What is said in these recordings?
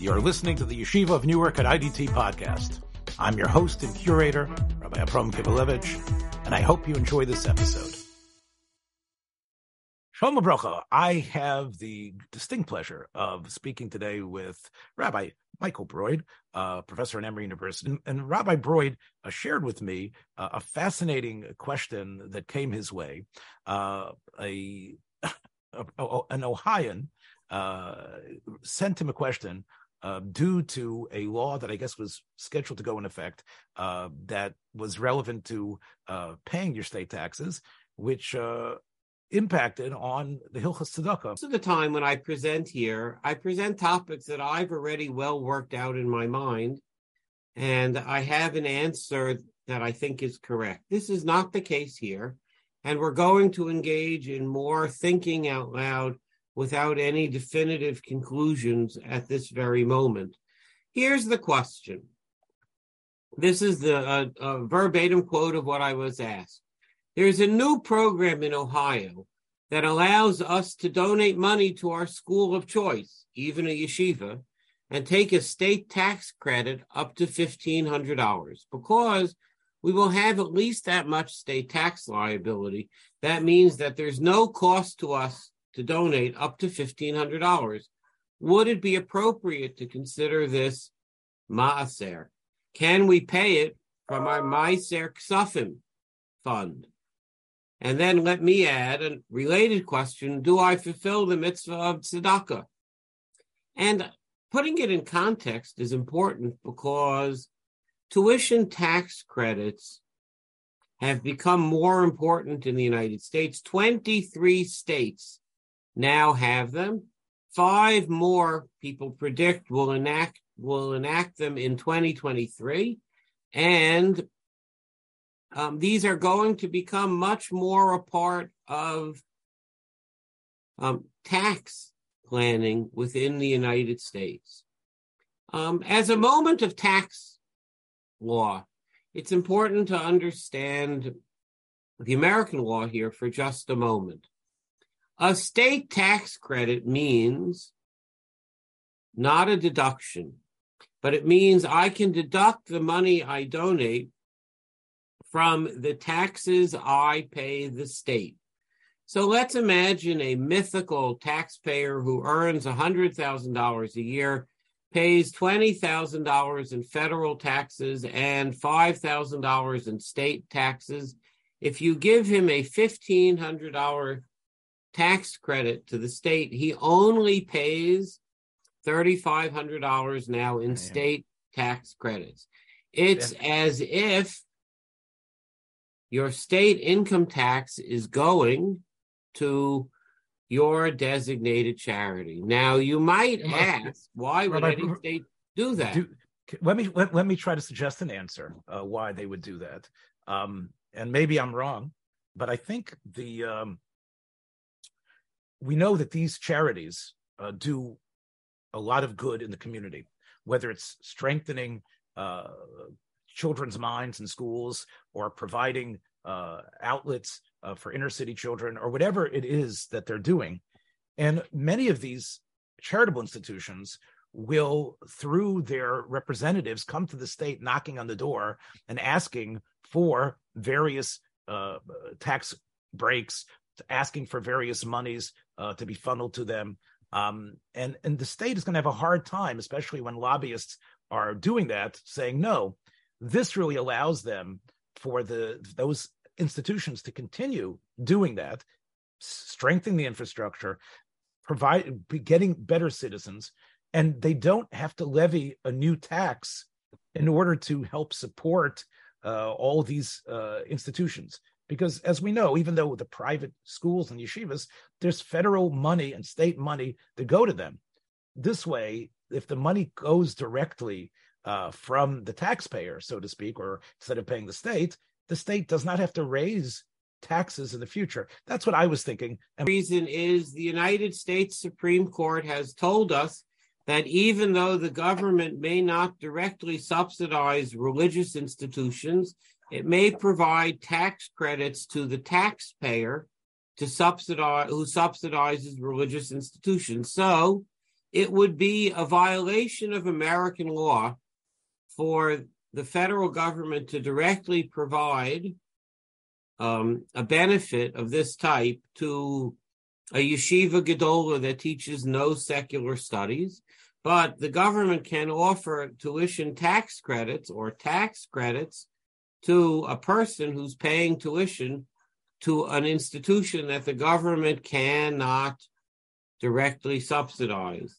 You're listening to the Yeshiva of Newark at IDT podcast. I'm your host and curator, Rabbi Abram Kibalevich, and I hope you enjoy this episode. Shalom Brocha. I have the distinct pleasure of speaking today with Rabbi Michael Broyde, uh, professor at Emory University. And, and Rabbi Broyde uh, shared with me uh, a fascinating question that came his way. Uh, a, a, a, an Ohioan uh, sent him a question uh, due to a law that I guess was scheduled to go in effect uh, that was relevant to uh, paying your state taxes, which uh, impacted on the Hilchas Tzedakah. Most of the time when I present here, I present topics that I've already well worked out in my mind, and I have an answer that I think is correct. This is not the case here, and we're going to engage in more thinking out loud without any definitive conclusions at this very moment. Here's the question. This is the uh, verbatim quote of what I was asked. There's a new program in Ohio that allows us to donate money to our school of choice, even a yeshiva, and take a state tax credit up to $1,500 because we will have at least that much state tax liability. That means that there's no cost to us to donate up to $1,500. Would it be appropriate to consider this maaser? Can we pay it from our maaser ksafim fund? And then let me add a related question Do I fulfill the mitzvah of tzedakah? And putting it in context is important because tuition tax credits have become more important in the United States. 23 states now have them. Five more people predict will enact will enact them in 2023, and um, these are going to become much more a part of um, tax planning within the United States. Um, as a moment of tax law, it's important to understand the American law here for just a moment. A state tax credit means not a deduction, but it means I can deduct the money I donate from the taxes I pay the state. So let's imagine a mythical taxpayer who earns $100,000 a year, pays $20,000 in federal taxes and $5,000 in state taxes. If you give him a $1,500 tax credit to the state, he only pays $3,500 now in state tax credits. It's as if your state income tax is going to your designated charity. Now, you might ask, why would Rabbi, any state do that? Do, let me let, let me try to suggest an answer uh, why they would do that. Um, and maybe I'm wrong, but I think the um, we know that these charities uh, do a lot of good in the community, whether it's strengthening uh, children's minds in schools or providing uh, outlets uh, for inner city children or whatever it is that they're doing. And many of these charitable institutions will, through their representatives, come to the state knocking on the door and asking for various uh, tax breaks, asking for various monies uh, to be funneled to them. Um, and and the state is going to have a hard time, especially when lobbyists are doing that, saying no. This really allows them for the those institutions to continue doing that, strengthening the infrastructure, provide getting better citizens, and they don't have to levy a new tax in order to help support uh, all these uh, institutions because as we know even though the private schools and yeshivas there's federal money and state money to go to them. This way if the money goes directly uh, from the taxpayer so to speak or instead of paying the state the state does not have to raise taxes in the future. That's what i was thinking. And the reason is the united states supreme court has told us that even though the government may not directly subsidize religious institutions it may provide tax credits to the taxpayer to subsidize who subsidizes religious institutions. So it would be a violation of American law for the federal government to directly provide um, a benefit of this type to a yeshiva gedola that teaches no secular studies, but the government can offer tuition tax credits or tax credits to a person who's paying tuition to an institution that the government cannot directly subsidize.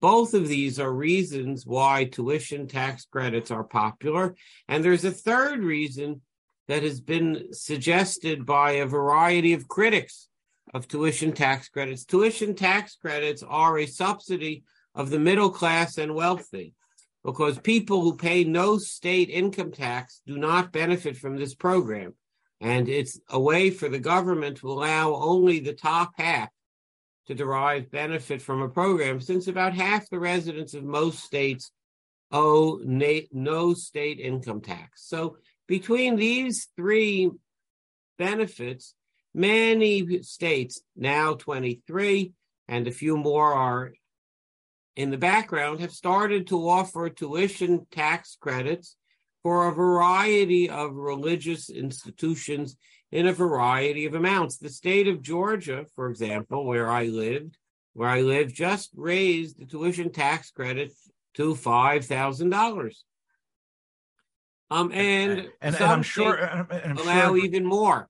Both of these are reasons why tuition tax credits are popular. And there's a third reason that has been suggested by a variety of critics of tuition tax credits. Tuition tax credits are a subsidy of the middle class and wealthy because people who pay no state income tax do not benefit from this program. And it's a way for the government to allow only the top half to derive benefit from a program, since about half the residents of most states owe na- no state income tax. So between these three benefits, many states, now 23, and a few more are in the background, have started to offer tuition tax credits for a variety of religious institutions in a variety of amounts. The state of Georgia, for example, where I lived, where I live, just raised the tuition tax credit to five thousand dollars. Um, and, and, and, and I'm sure and I'm allow sure, even more.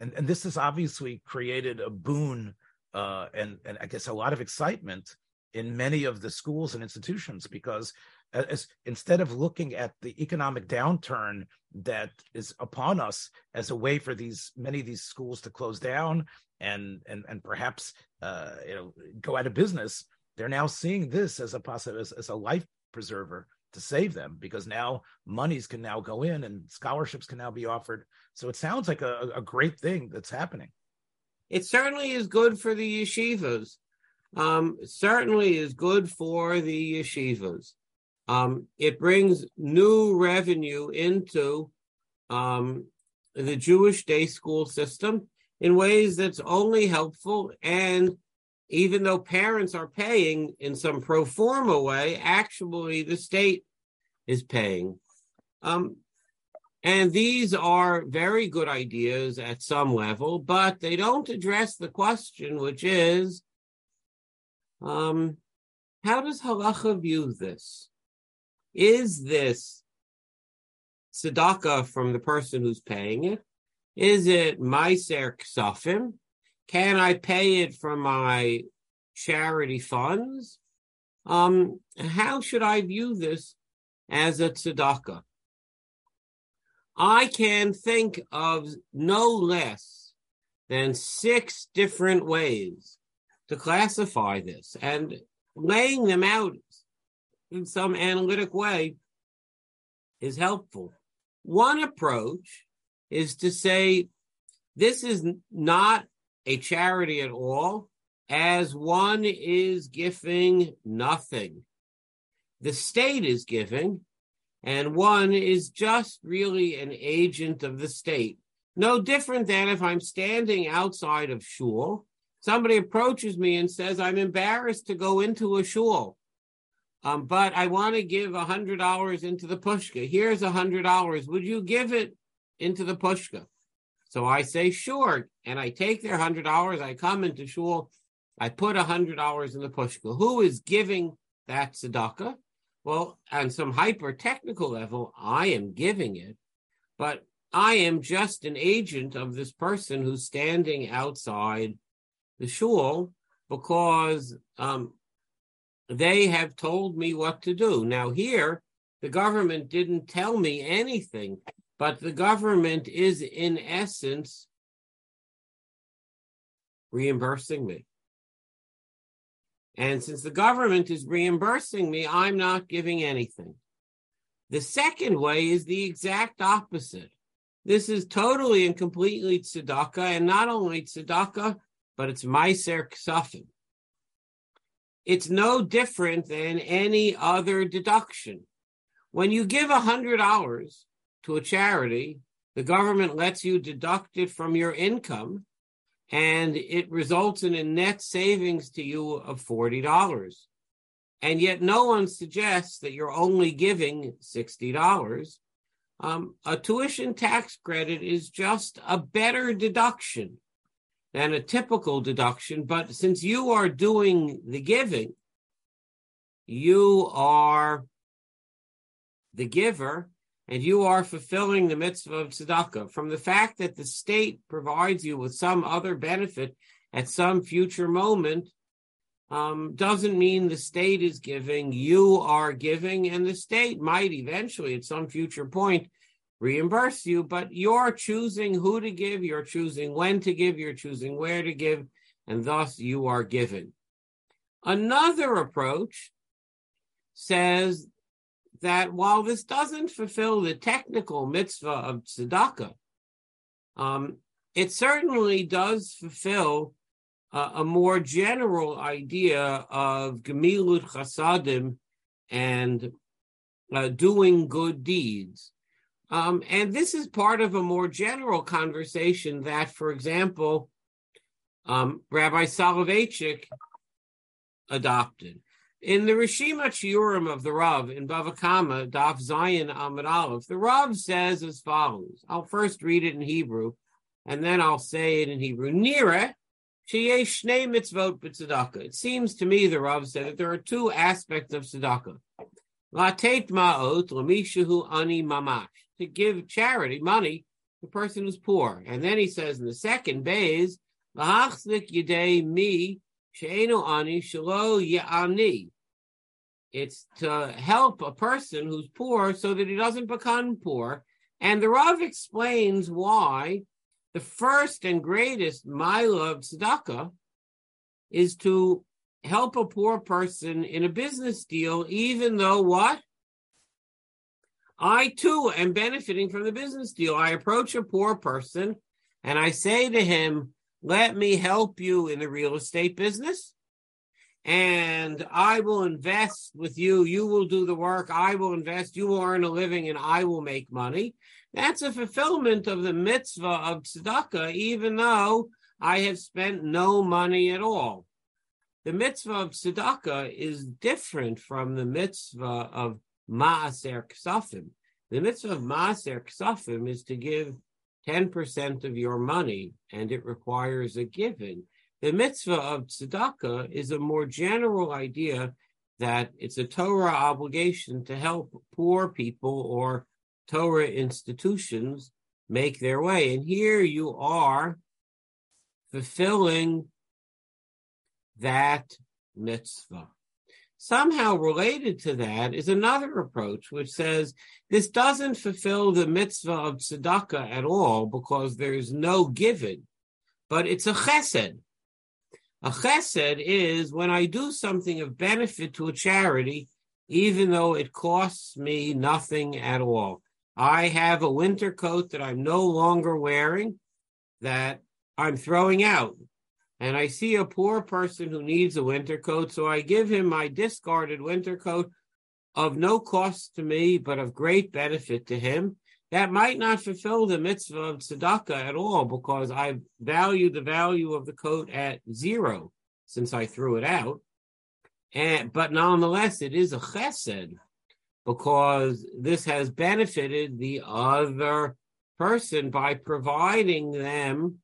And and this has obviously created a boon uh, and and I guess a lot of excitement in many of the schools and institutions because as instead of looking at the economic downturn that is upon us as a way for these many of these schools to close down and and and perhaps uh, you know go out of business, they're now seeing this as a possible as, as a life preserver to save them because now monies can now go in and scholarships can now be offered. So it sounds like a, a great thing that's happening. It certainly is good for the yeshivas. Um, certainly is good for the yeshivas. Um, it brings new revenue into um, the Jewish day school system in ways that's only helpful. And even though parents are paying in some pro forma way, actually the state is paying. Um, and these are very good ideas at some level, but they don't address the question, which is um, how does halacha view this? Is this tzedakah from the person who's paying it? Is it meiser ksafim? Can I pay it from my charity funds? Um, how should I view this as a tzedakah? I can think of no less than six different ways to classify this, and laying them out in some analytic way is helpful. One approach is to say this is not a charity at all, as one is giving nothing. The state is giving, and one is just really an agent of the state. No different than if I'm standing outside of shul, somebody approaches me and says, I'm embarrassed to go into a shul. Um, but I want to give a hundred dollars into the pushka. Here's a hundred dollars. Would you give it into the pushka? So I say sure, and I take their hundred dollars. I come into shul. I put a hundred dollars in the pushka. Who is giving that tzedakah? Well, on some hyper technical level, I am giving it, but I am just an agent of this person who's standing outside the shul because um, they have told me what to do. Now, here, the government didn't tell me anything, but the government is, in essence, reimbursing me. And since the government is reimbursing me, I'm not giving anything. The second way is the exact opposite. This is totally and completely tzedakah, and not only tzedakah, but it's meiser ksafim it's no different than any other deduction. When you give a hundred dollars to a charity, the government lets you deduct it from your income and it results in a net savings to you of $40. and yet no one suggests that you're only giving $60. Um, a tuition tax credit is just a better deduction than a typical deduction. But since you are doing the giving, you are the giver and you are fulfilling the mitzvah of tzedakah. From the fact that the state provides you with some other benefit at some future moment, um, doesn't mean the state is giving, you are giving, and the state might eventually, at some future point, reimburse you, but you're choosing who to give, you're choosing when to give, you're choosing where to give, and thus you are given. Another approach says that while this doesn't fulfill the technical mitzvah of tzedakah, um, it certainly does fulfill a more general idea of gemilut chasadim and uh, doing good deeds. Um, and this is part of a more general conversation that, for example, um, Rabbi Soloveitchik adopted. In the Rishima Shiurim of the Rav in Bava Kama, Daf Zion Amid Aleph, the Rav says as follows. I'll first read it in Hebrew, and then I'll say it in Hebrew. Nira, shnei mitzvot b'tzedakah. It seems to me, the Rav said, that there are two aspects of tzedakah. Latet ma'ot l'mishahu ani mamash. To give charity, money, to the person who's poor. And then he says in the second yedei mi she'enu ani shelo ya'ani. It's to help a person who's poor so that he doesn't become poor. And the Rav explains why the first and greatest mile of tzedakah is to help a poor person in a business deal, even though what? I too am benefiting from the business deal. I approach a poor person and I say to him, let me help you in the real estate business and I will invest with you. You will do the work. I will invest. You will earn a living and I will make money. That's a fulfillment of the mitzvah of tzedakah, even though I have spent no money at all. The mitzvah of tzedakah is different from the mitzvah of maaser ksafim. The mitzvah of maaser ksafim is to give 10% of your money, and it requires a giving. The mitzvah of tzedakah is a more general idea that it's a Torah obligation to help poor people or Torah institutions make their way. And here you are fulfilling that mitzvah. Somehow related to that is another approach which says this doesn't fulfill the mitzvah of tzedakah at all because there's no giving, but it's a chesed. A chesed is when I do something of benefit to a charity, even though it costs me nothing at all. I have a winter coat that I'm no longer wearing that I'm throwing out. And I see a poor person who needs a winter coat, so I give him my discarded winter coat of no cost to me, but of great benefit to him that might not fulfill the mitzvah of tzedakah at all because I value the value of the coat at zero since I threw it out. And but nonetheless, it is a chesed because this has benefited the other person by providing them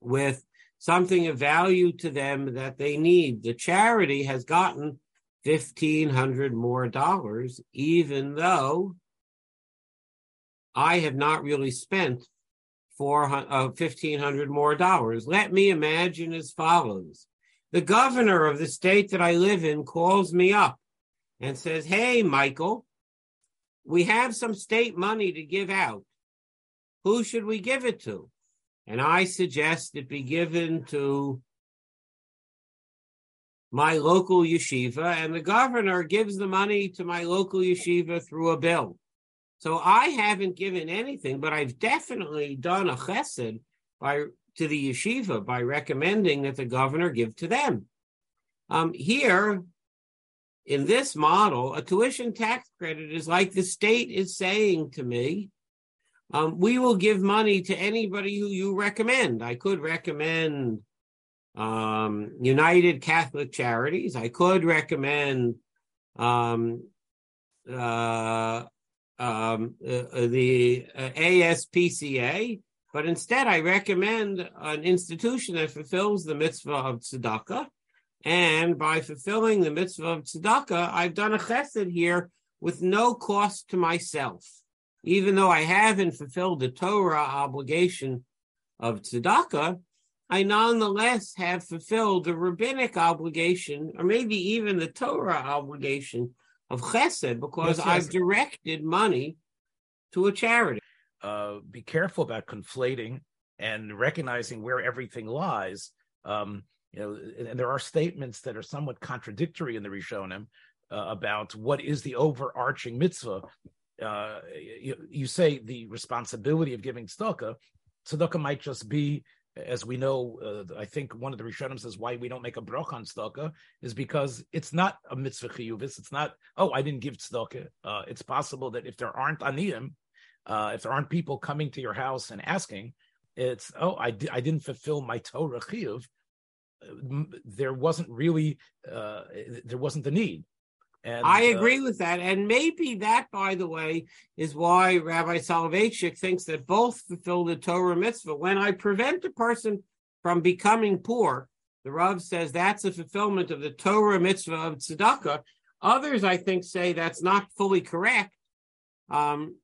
with something of value to them that they need. The charity has gotten fifteen hundred more dollars, even though I have not really spent four uh, fifteen hundred more dollars. Let me imagine as follows: the governor of the state that I live in calls me up and says, "Hey, Michael, we have some state money to give out. Who should we give it to?" And I suggest it be given to my local yeshiva, and the governor gives the money to my local yeshiva through a bill. So I haven't given anything, but I've definitely done a chesed by to the yeshiva by recommending that the governor give to them. Um, here, in this model, a tuition tax credit is like the state is saying to me, um, we will give money to anybody who you recommend. I could recommend um, United Catholic Charities. I could recommend um, uh, um, uh, the uh, ASPCA, but instead I recommend an institution that fulfills the mitzvah of tzedakah. And by fulfilling the mitzvah of tzedakah, I've done a chesed here with no cost to myself. Even though I haven't fulfilled the Torah obligation of tzedakah, I nonetheless have fulfilled the rabbinic obligation, or maybe even the Torah obligation of chesed, because yes, yes. I've directed money to a charity. Uh, be careful about conflating and recognizing where everything lies. Um, you know, and there are statements that are somewhat contradictory in the Rishonim uh, about what is the overarching mitzvah. Uh, you, you, say the responsibility of giving tzedakah. Tzedakah might just be, as we know, uh, I think one of the Rishonim says why we don't make a brach on tzedakah is because it's not a mitzvah chiyuvis. It's not, oh, I didn't give tzedakah. Uh, it's possible that if there aren't aniyim, uh, if there aren't people coming to your house and asking, it's, oh, I, I didn't fulfill my Torah chiyuv there wasn't really uh, there wasn't the need. And, I uh, agree uh, with that, and maybe that, by the way, is why Rabbi Soloveitchik thinks that both fulfill the Torah mitzvah. When I prevent a person from becoming poor, the Rav says that's a fulfillment of the Torah mitzvah of tzedakah. Others, I think, say that's not fully correct, um,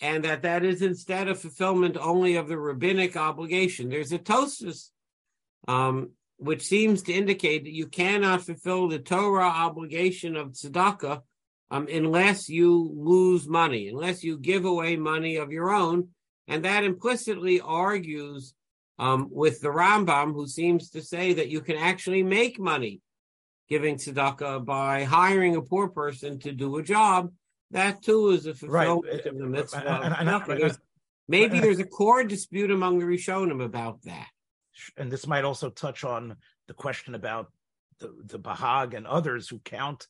and that that is instead a fulfillment only of the rabbinic obligation. There's a Tosfos um, which seems to indicate that you cannot fulfill the Torah obligation of tzedakah um, unless you lose money, unless you give away money of your own. And that implicitly argues um, with the Rambam, who seems to say that you can actually make money giving tzedakah by hiring a poor person to do a job. That too is a fulfillment right. of the mitzvah. maybe there's a core dispute among the Rishonim about that and this might also touch on the question about the, the Bahag and others who count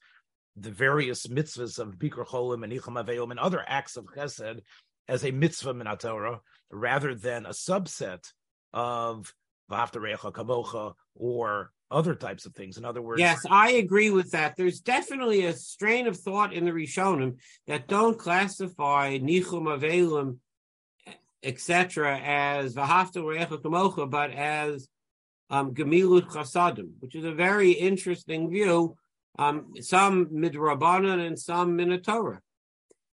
the various mitzvahs of Bikur Cholim and Nichum Avelim and other acts of Chesed as a mitzvah min Torah rather than a subset of Vahaftarecha Kamocha or other types of things. In other words, yes, I agree with that. There's definitely a strain of thought in the Rishonim that don't classify Nichum Avelim etc., as Vahafta but as um, Gemilut Chasadim, which is a very interesting view. Um, some midrabanan and some minatorah.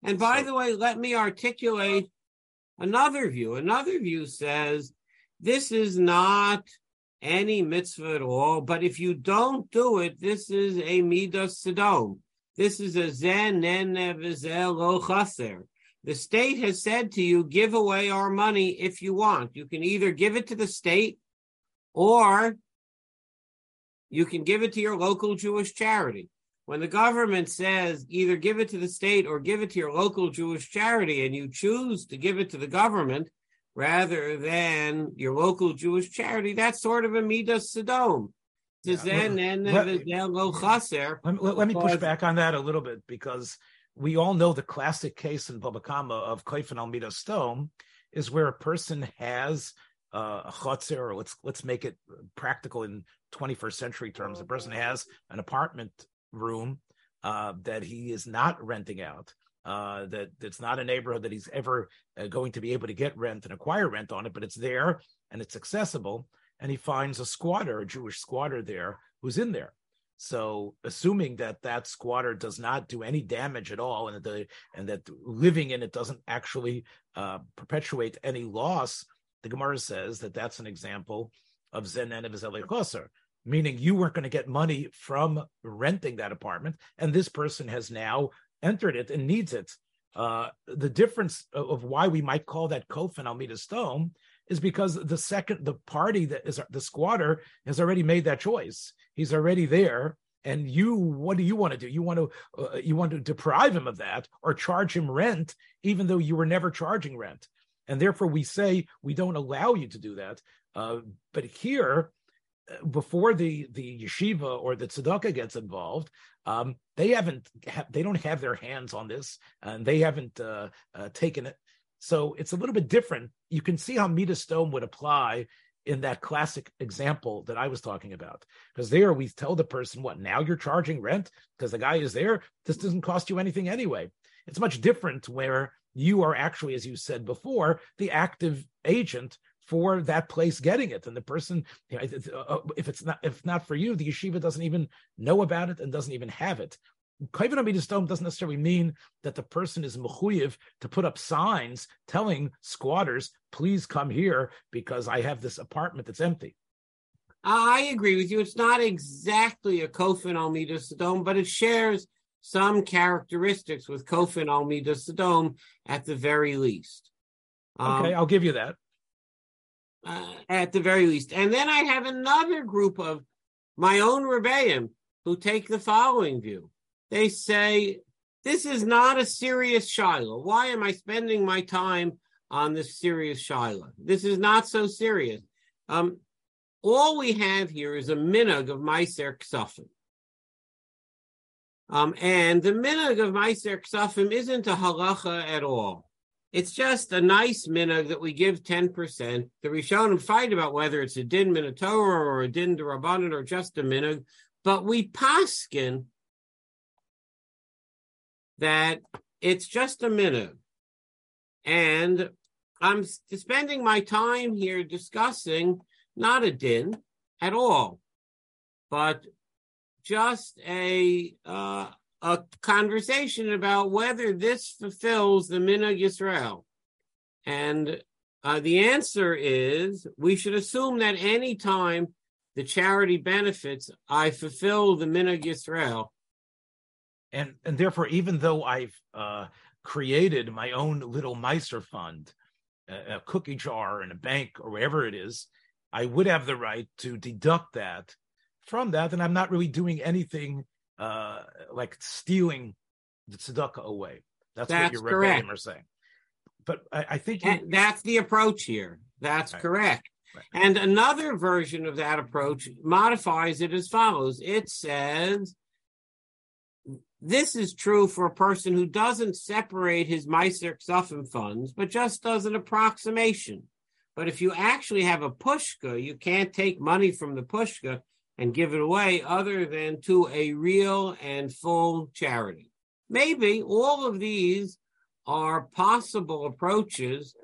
And by the way, let me articulate another view. Another view says this is not any mitzvah at all, but if you don't do it, this is a midas sedom. This is a zen lo chaser. The state has said to you, give away our money if you want. You can either give it to the state or you can give it to your local Jewish charity. When the government says either give it to the state or give it to your local Jewish charity, and you choose to give it to the government rather than your local Jewish charity, that's sort of a midas sedom. Yeah. Let, let, let, me push back on that a little bit because we all know the classic case in Baba Kama of Kofin Almida Sodom is where a person has uh, a chotzer, or let's let's make it practical in 21st century terms. A person has an apartment room uh, that he is not renting out. Uh, that it's not a neighborhood that he's ever uh, going to be able to get rent and acquire rent on it, but it's there and it's accessible. And he finds a squatter, a Jewish squatter there, who's in there. So, assuming that that squatter does not do any damage at all, and that the, and that living in it doesn't actually uh, perpetuate any loss, the Gemara says that that's an example of zenen of meaning you weren't going to get money from renting that apartment, and this person has now entered it and needs it. Uh, the difference of why we might call that kofin almida Sodom is because the second the party that is the squatter has already made that choice. He's already there, and you what do you want to do? You want to uh, you want to deprive him of that or charge him rent, even though you were never charging rent, and therefore we say we don't allow you to do that. Uh, but here, uh, before the the yeshiva or the tzedakah gets involved, um, they haven't ha- they don't have their hands on this, and they haven't uh, uh, taken it so it's a little bit different. You can see how Midas Sodom would apply in that classic example that I was talking about. Because there we tell the person, what, now you're charging rent because the guy is there? This doesn't cost you anything anyway. It's much different where you are actually, as you said before, the active agent for that place getting it and the person you know, if it's not if not for you the yeshiva doesn't even know about it and doesn't even have it Kaivan Amidus doesn't necessarily mean that the person is mechuyev to put up signs telling squatters, please come here because I have this apartment that's empty. I agree with you. It's not exactly a Kofin Almida Sodom, but it shares some characteristics with Kofin Almida Sodom at the very least. Um, okay, I'll give you that. Uh, at the very least. And then I have another group of my own Rebbeim who take the following view they say, This is not a serious Shiloh. Why am I spending my time on this serious Shiloh? This is not so serious. Um, all we have here is a minug of Meiser Ksafim. Um, and the minug of Meiser Ksafim isn't a halacha at all. It's just a nice minug that we give 10%. The Rishonim fight about whether it's a din minatorah or a din Durabanan or just a minug, but we paskin that it's just a minute. And I'm spending my time here discussing not a din at all, but just a uh, a conversation about whether this fulfills the minhag Yisrael. And uh, the answer is we should assume that any time the charity benefits, I fulfill the minhag Yisrael and and therefore, even though I've uh, created my own little Meiser fund, a, a, cookie jar in a bank or wherever it is, I would have the right to deduct that from that, and I'm not really doing anything uh, like stealing the tzedakah away. That's, that's what your correct. are saying. But I, I think you, that's the approach here. That's right. correct. Right. And another version of that approach modifies it as follows. It says this is true for a person who doesn't separate his Meiser Ksafim funds, but just does an approximation. But if you actually have a pushka, you can't take money from the pushka and give it away other than to a real and full charity. Maybe all of these are possible approaches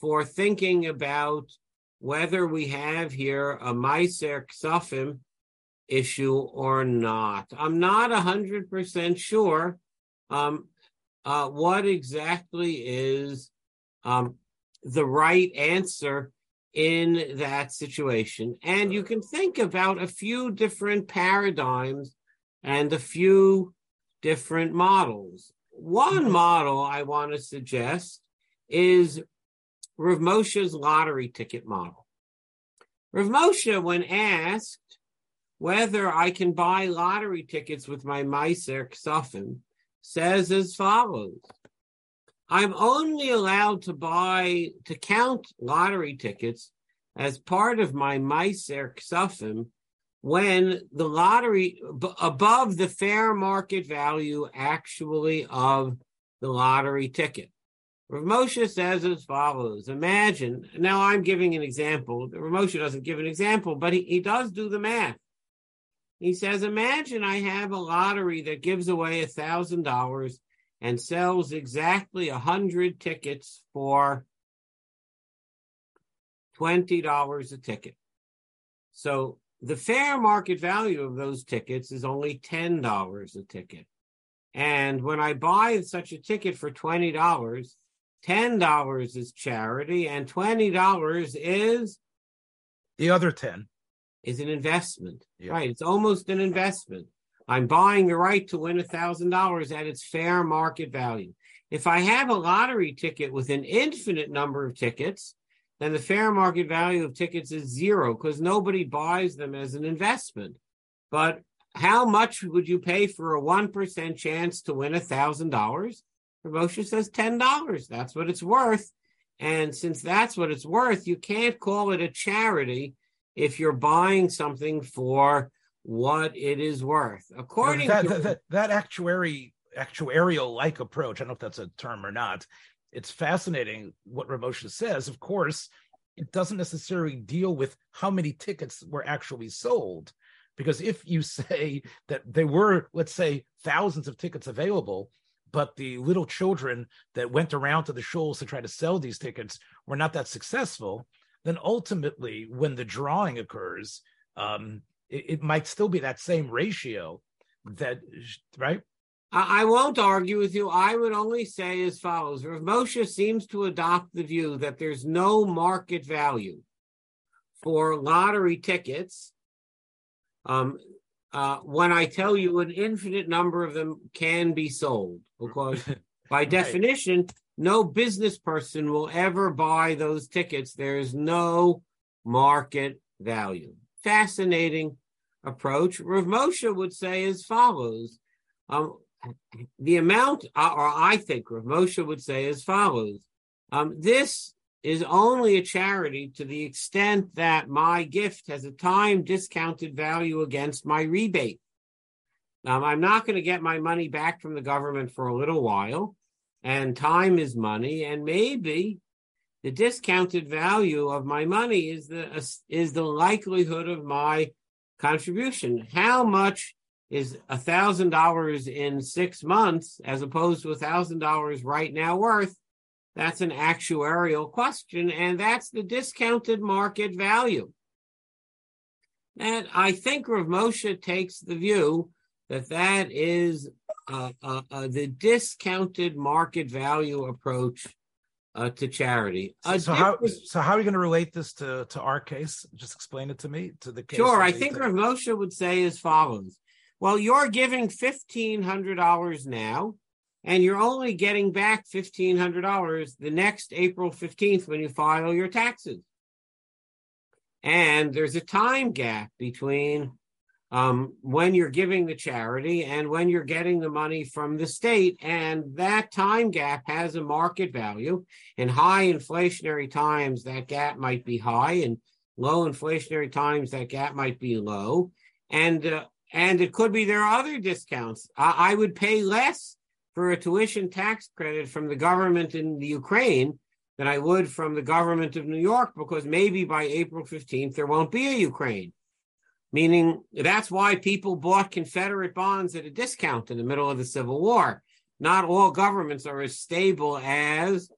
for thinking about whether we have here a Meiser Ksafim issue or not. I'm not 100% sure um, uh, what exactly is um, the right answer in that situation. And you can think about a few different paradigms and a few different models. One mm-hmm. model I want to suggest is Rav Moshe's lottery ticket model. Rav Moshe, when asked whether I can buy lottery tickets with my Meiser Ksafim says as follows. I'm only allowed to buy, to count lottery tickets as part of my Meiser Ksafim when the lottery, b- above the fair market value actually of the lottery ticket. Rav Moshe says as follows Imagine, now I'm giving an example. Rav Moshe doesn't give an example, but he, he does do the math. He says, imagine I have a lottery that gives away a thousand dollars and sells exactly a hundred tickets for twenty dollars a ticket. So the fair market value of those tickets is only ten dollars a ticket. And when I buy such a ticket for twenty dollars, ten dollars is charity, and twenty dollars is the other ten is an investment, yeah. right? It's almost an investment. I'm buying the right to win a thousand dollars at its fair market value. If I have a lottery ticket with an infinite number of tickets, then the fair market value of tickets is zero because nobody buys them as an investment. But how much would you pay for a 1% chance to win a thousand dollars? Moshe says $10. That's what it's worth. And since that's what it's worth, you can't call it a charity if you're buying something for what it is worth. According that, to that, that, actuary actuarial like approach, I don't know if that's a term or not. It's fascinating what Rav Moshe says. Of course, it doesn't necessarily deal with how many tickets were actually sold. Because if you say that there were, let's say, thousands of tickets available, but the little children that went around to the shows to try to sell these tickets were not that successful, then ultimately, when the drawing occurs, um, it, it might still be that same ratio that right I won't argue with you. I would only say as follows Rav Moshe seems to adopt the view that there's no market value for lottery tickets. Um, uh, when I tell you an infinite number of them can be sold, because by definition, no business person will ever buy those tickets. There's no market value. Fascinating approach. Rav Moshe would say as follows. Um, the amount, uh, or I think Rav Moshe would say as follows. Um, this is only a charity to the extent that my gift has a time discounted value against my rebate. Um, I'm not going to get my money back from the government for a little while, and time is money, and maybe the discounted value of my money is the is the likelihood of my contribution. How much is a thousand dollars in six months as opposed to a thousand dollars right now worth? That's an actuarial question, and that's the discounted market value. And I think Rav Moshe takes the view that that is uh, uh, uh, the discounted market value approach uh, to charity. So, so how so how are you going to relate this to to our case? Just explain it to me. To the case. Sure, I think Rav Moshe would say as follows: Well, you're giving fifteen hundred dollars now, and you're only getting back fifteen hundred dollars the next April fifteenth when you file your taxes. And there's a time gap between um, when you're giving the charity and when you're getting the money from the state. And that time gap has a market value. In high inflationary times, that gap might be high, and low inflationary times, that gap might be low. And uh, and it could be there are other discounts. I, I would pay less for a tuition tax credit from the government in the Ukraine than I would from the government of New York because maybe by April 15th there won't be a Ukraine meaning that's why people bought Confederate bonds at a discount in the middle of the Civil War. Not all governments are as stable as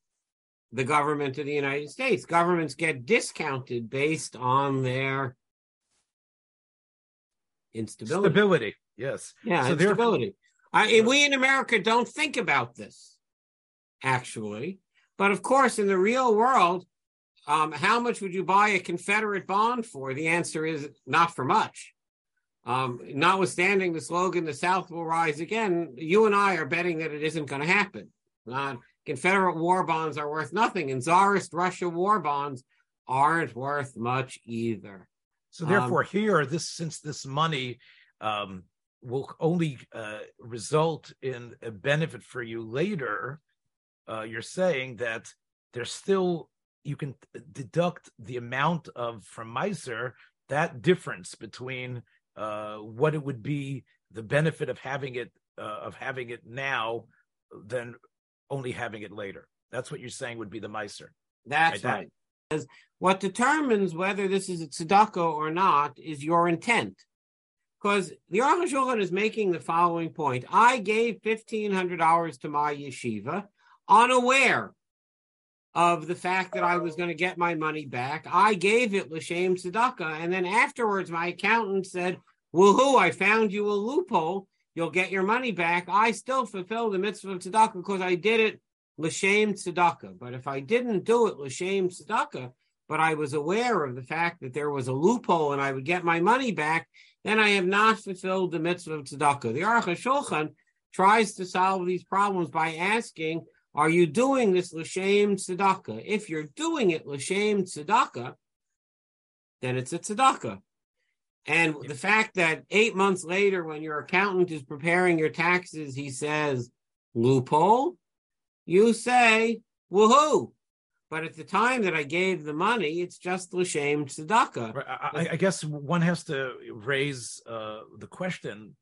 the government of the United States. Governments get discounted based on their instability. Stability, yes. Yeah, so instability. I, we in America don't think about this, actually. But of course, in the real world, um, how much would you buy a Confederate bond for? The answer is not for much. Um, notwithstanding the slogan, the South will rise again, you and I are betting that it isn't going to happen. Uh, Confederate war bonds are worth nothing, and Tsarist Russia war bonds aren't worth much either. So, therefore, um, here, this since this money um, will only uh, result in a benefit for you later, uh, you're saying that there's still you can deduct the amount of from Meiser that difference between uh, what it would be the benefit of having it uh, of having it now than only having it later. That's what you're saying would be the Meiser. That's right. right. What determines whether this is a tzedakah or not is your intent. Because the Aruch HaShulchan is making the following point. I gave $1,500 to my yeshiva unaware of the fact that I was going to get my money back. I gave it l'shem tzedakah, and then afterwards, my accountant said, "Woohoo! I found you a loophole. You'll get your money back." I still fulfilled the mitzvah of tzedakah because I did it l'shem tzedakah. But if I didn't do it l'shem tzedakah, but I was aware of the fact that there was a loophole and I would get my money back, then I have not fulfilled the mitzvah of tzedakah. The Aruch HaShulchan tries to solve these problems by asking are you doing this l'shem tzedakah? If you're doing it l'shem tzedakah, then it's a tzedakah. And the fact that eight months later, when your accountant is preparing your taxes, he says loophole, you say woohoo. But at the time that I gave the money, it's just l'shem tzedakah. Right. I, I, guess one has to raise uh, the question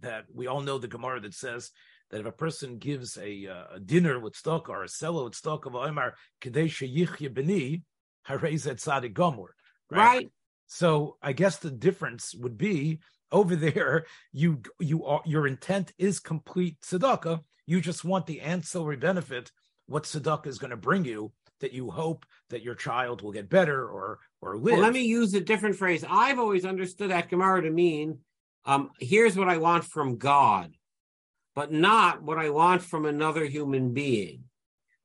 that we all know the Gemara that says that if a person gives a, uh, a dinner with stock or a cellar with stock of Omar Kadesh Yichya Beni, harezet tzadik gomor. Right? right. So I guess the difference would be over there, you you are your intent is complete tzedakah. You just want the ancillary benefit, what tzedakah is going to bring you, that you hope that your child will get better or or live. Well, let me use a different phrase. I've always understood that Gemara to mean, um, here's what I want from God, but not what I want from another human being.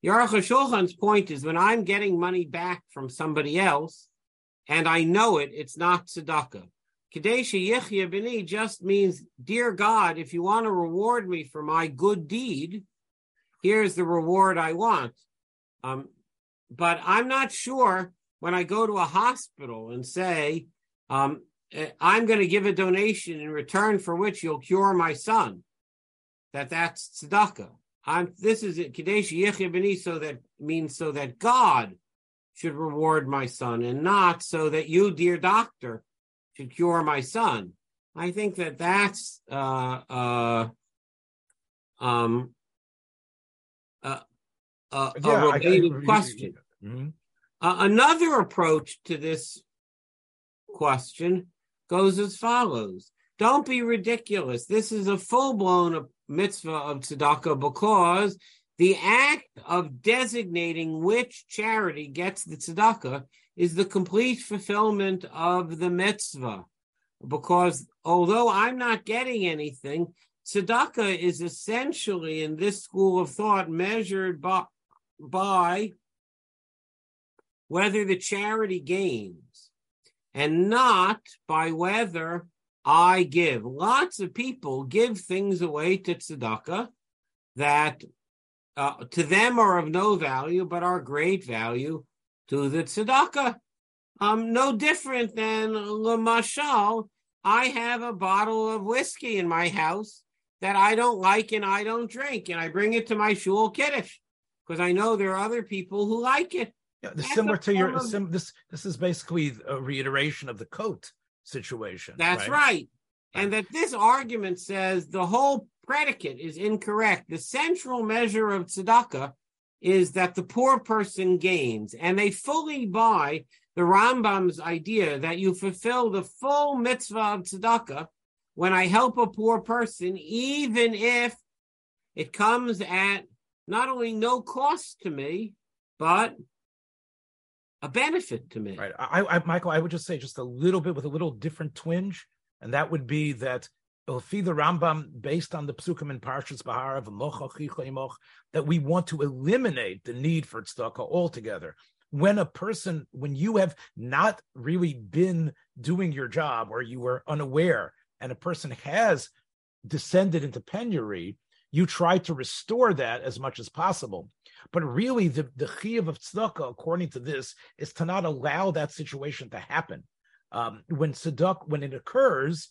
Aruch HaShulchan's point is when I'm getting money back from somebody else, and I know it, it's not tzedakah. Kadesha Yechia Bini just means, dear God, if you want to reward me for my good deed, here's the reward I want. Um, but I'm not sure when I go to a hospital and say, um, I'm going to give a donation in return for which you'll cure my son, that that's tzedakah. I'm, this is Kadesh Yechia Bini, so that means so that God should reward my son and not so that you, dear doctor, should cure my son. I think that that's uh, uh, um, uh, uh, yeah, a related question. Mm-hmm. Uh, another approach to this question goes as follows: Don't be ridiculous. This is a full blown mitzvah of tzedakah because the act of designating which charity gets the tzedakah is the complete fulfillment of the mitzvah. Because although I'm not getting anything, tzedakah is essentially in this school of thought measured by, by whether the charity gains and not by whether I give. Lots of people give things away to tzedakah that uh, to them are of no value, but are great value to the tzedakah. Um, no different than Lamashal. I have a bottle of whiskey in my house that I don't like and I don't drink, and I bring it to my shul kiddush because I know there are other people who like it. Yeah, similar to your of, sim, this. This is basically a reiteration of the coat situation. That's right? right. And that this argument says the whole predicate is incorrect. The central measure of tzedakah is that the poor person gains, and they fully buy the Rambam's idea that you fulfill the full mitzvah of tzedakah when I help a poor person, even if it comes at not only no cost to me, but a benefit to me. Right. I, I, Michael, I would just say just a little bit with a little different twinge, and that would be that Ilfi the Rambam, based on the psukim in Parshas Bahar of that we want to eliminate the need for tzedakah altogether. When a person, when you have not really been doing your job or you were unaware, and a person has descended into penury, you try to restore that as much as possible. But really, the, the chiyuv of tzedakah, according to this, is to not allow that situation to happen. Um, when tzedakah, when it occurs,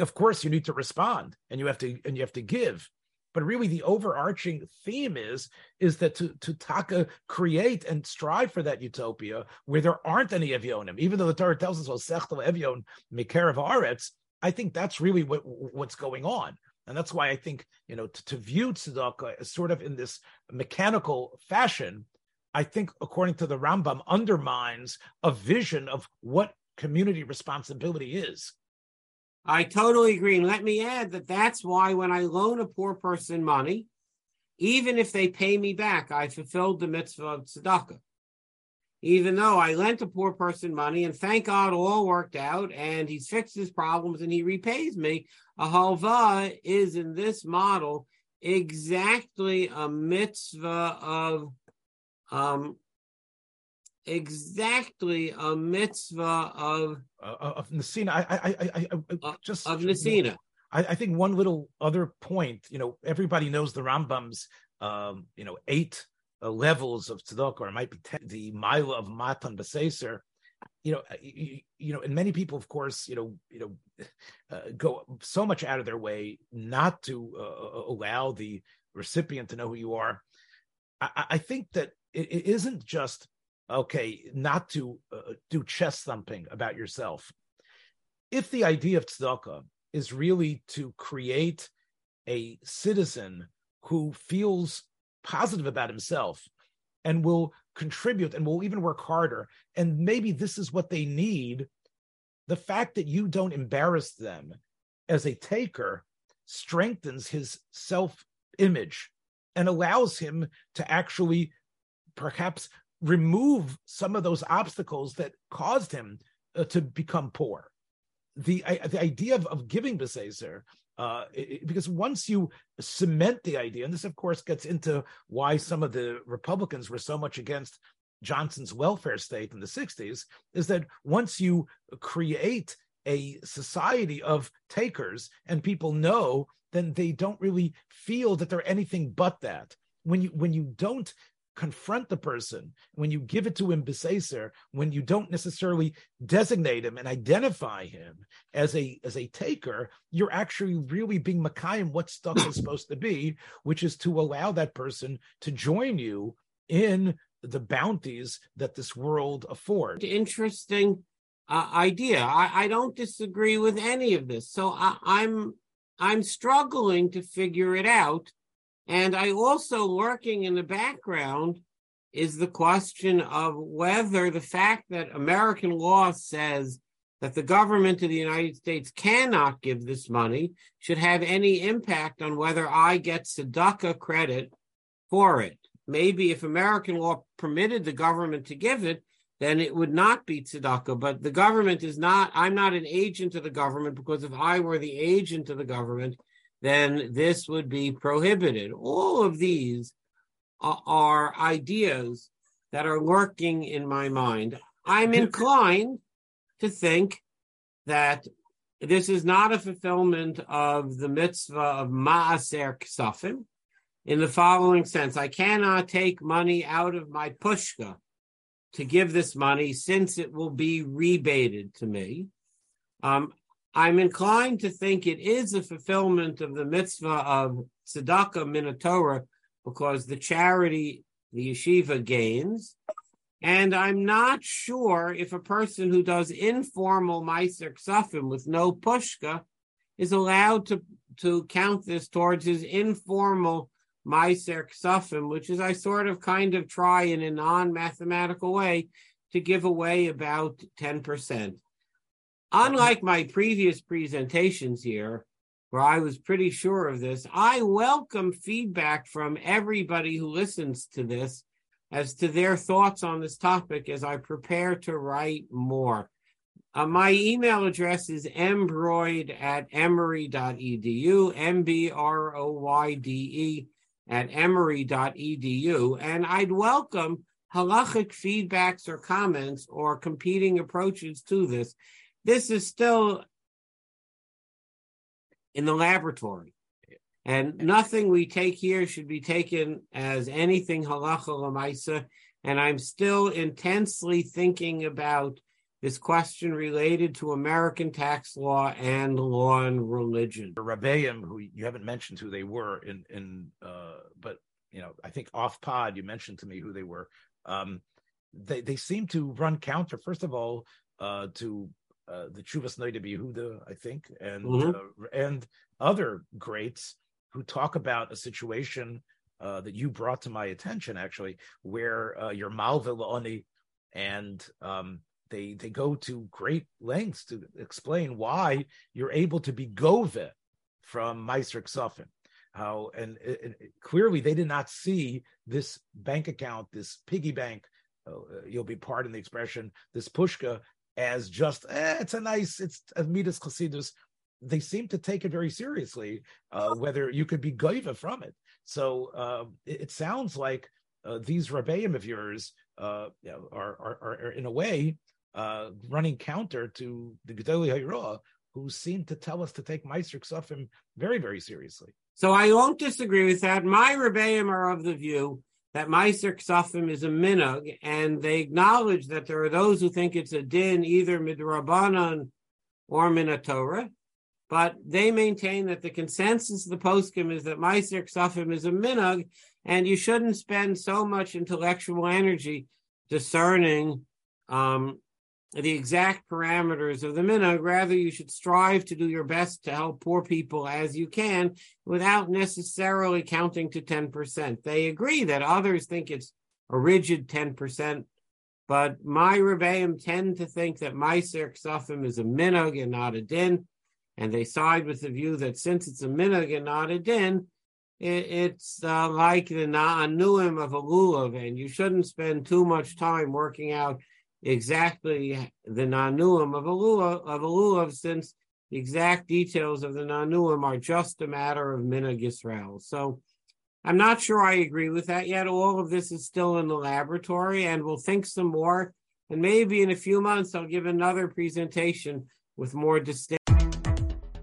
of course you need to respond and you have to and you have to give. But really the overarching theme is is that to to taka create and strive for that utopia where there aren't any evyonim even though the torah tells us well sechtel evyon mikerav aretz i think that's really what what's going on and that's why i think you know to, to view tzedakah as sort of in this mechanical fashion i think according to the rambam undermines a vision of what community responsibility is I totally agree. And let me add that that's why when I loan a poor person money, even if they pay me back, I fulfilled the mitzvah of tzedakah. Even though I lent a poor person money, and thank God all worked out, and he's fixed his problems and he repays me, a halva is in this model exactly a mitzvah of um, exactly a mitzvah of uh, of Nesina. I, I, I, I, just of Nesina. I, I think one little other point. You know, everybody knows the Rambam's, um, you know, eight uh, levels of tzedakah, or it might be ten, the mila of matan b'seser. You know, you, you, know, and many people, of course, you know, you know, uh, go so much out of their way not to uh, allow the recipient to know who you are. I, I think that it, it isn't just okay, not to uh, do chest thumping about yourself. If the idea of tzedakah is really to create a citizen who feels positive about himself and will contribute and will even work harder. And maybe this is what they need. The fact that you don't embarrass them as a taker strengthens his self image and allows him to actually perhaps remove some of those obstacles that caused him uh, to become poor. The, I, the idea of, of giving Beseser, uh, it, because once you cement the idea, and this of course gets into why some of the Republicans were so much against Johnson's welfare state in the 60s, is that once you create a society of takers and people know, then they don't really feel that they're anything but that. When you when you don't confront the person, when you give it to him beseser, when you don't necessarily designate him and identify him as a as a taker, you're actually really being Makayim what stuff is supposed to be, which is to allow that person to join you in the bounties that this world affords. Interesting uh, idea. I, I, don't disagree with any of this. So I, I'm I'm struggling to figure it out. And I also lurking in the background is the question of whether the fact that American law says that the government of the United States cannot give this money should have any impact on whether I get tzedakah credit for it. Maybe if American law permitted the government to give it, then it would not be tzedakah. But the government is not, I'm not an agent of the government because if I were the agent of the government, then this would be prohibited. All of these are, are ideas that are lurking in my mind. I'm inclined to think that this is not a fulfillment of the mitzvah of Maaser Ksafim in the following sense I cannot take money out of my pushka to give this money since it will be rebated to me. Um, I'm inclined to think it is a fulfillment of the mitzvah of tzedakah minatorah because the charity the yeshiva gains. And I'm not sure if a person who does informal meiser ksafim with no pushka is allowed to, to count this towards his informal Meiser Ksafim, which is I sort of kind of try in a non mathematical way to give away about 10%. Unlike my previous presentations here, where I was pretty sure of this, I welcome feedback from everybody who listens to this as to their thoughts on this topic as I prepare to write more. Uh, my email address is mbroyde at emory.edu, M B R O Y D E at emory.edu. And I'd welcome halachic feedbacks or comments or competing approaches to this. This is still in the laboratory. And nothing we take here should be taken as anything halacha lamaisa. And I'm still intensely thinking about this question related to American tax law and law and religion. The Rabbeim, who you haven't mentioned who they were in in uh, but you know, I think off pod you mentioned to me who they were. Um, they they seem to run counter, first of all, uh, to uh, the Chuvas Noida Yehuda, I think, and mm-hmm. uh, and other greats who talk about a situation uh, that you brought to my attention, actually, where uh, your Malville Oni and um, they they go to great lengths to explain why you're able to be gove from Meiser Ksafim. How and, and, clearly they did not see this bank account, this piggy bank. Uh, you'll be pardon the expression, this pushka as just eh, it's a nice it's midas chasidus. They seem to take it very seriously, uh, whether you could be goiva from it. So uh, it, it, sounds like uh, these rabbeim of yours uh, are, are, are, in a way uh, running counter to the Gedali Hayra, who seem to tell us to take Meiser Ksafim very, very seriously. So I won't disagree with that. My Rebbeim are of the view that Meiser Ksafim is a minhag, and they acknowledge that there are those who think it's a din, either midrabanan or minatorah, but they maintain that the consensus of the poskim is that Meiser Ksafim is a minhag, and you shouldn't spend so much intellectual energy discerning um, the exact parameters of the minhag. Rather, you should strive to do your best to help poor people as you can without necessarily counting to 10%. They agree that others think it's a rigid 10%. But my Rebbeim tend to think that Meiser Ksafim is a minhag and not a din. And they side with the view that since it's a minhag and not a din, it, it's uh, like the na'anuim of a lulav, and you shouldn't spend too much time working out exactly the nanuim of a lulav, of a lulav since the exact details of the nanuim are just a matter of minhag Yisrael. So I'm not sure I agree with that yet. All of this is still in the laboratory, and we'll think some more. And maybe in a few months, I'll give another presentation with more distinct.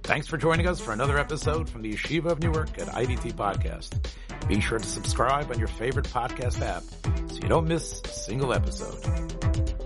Thanks for joining us for another episode from the Yeshiva of Newark at IDT Podcast. Be sure to subscribe on your favorite podcast app so you don't miss a single episode.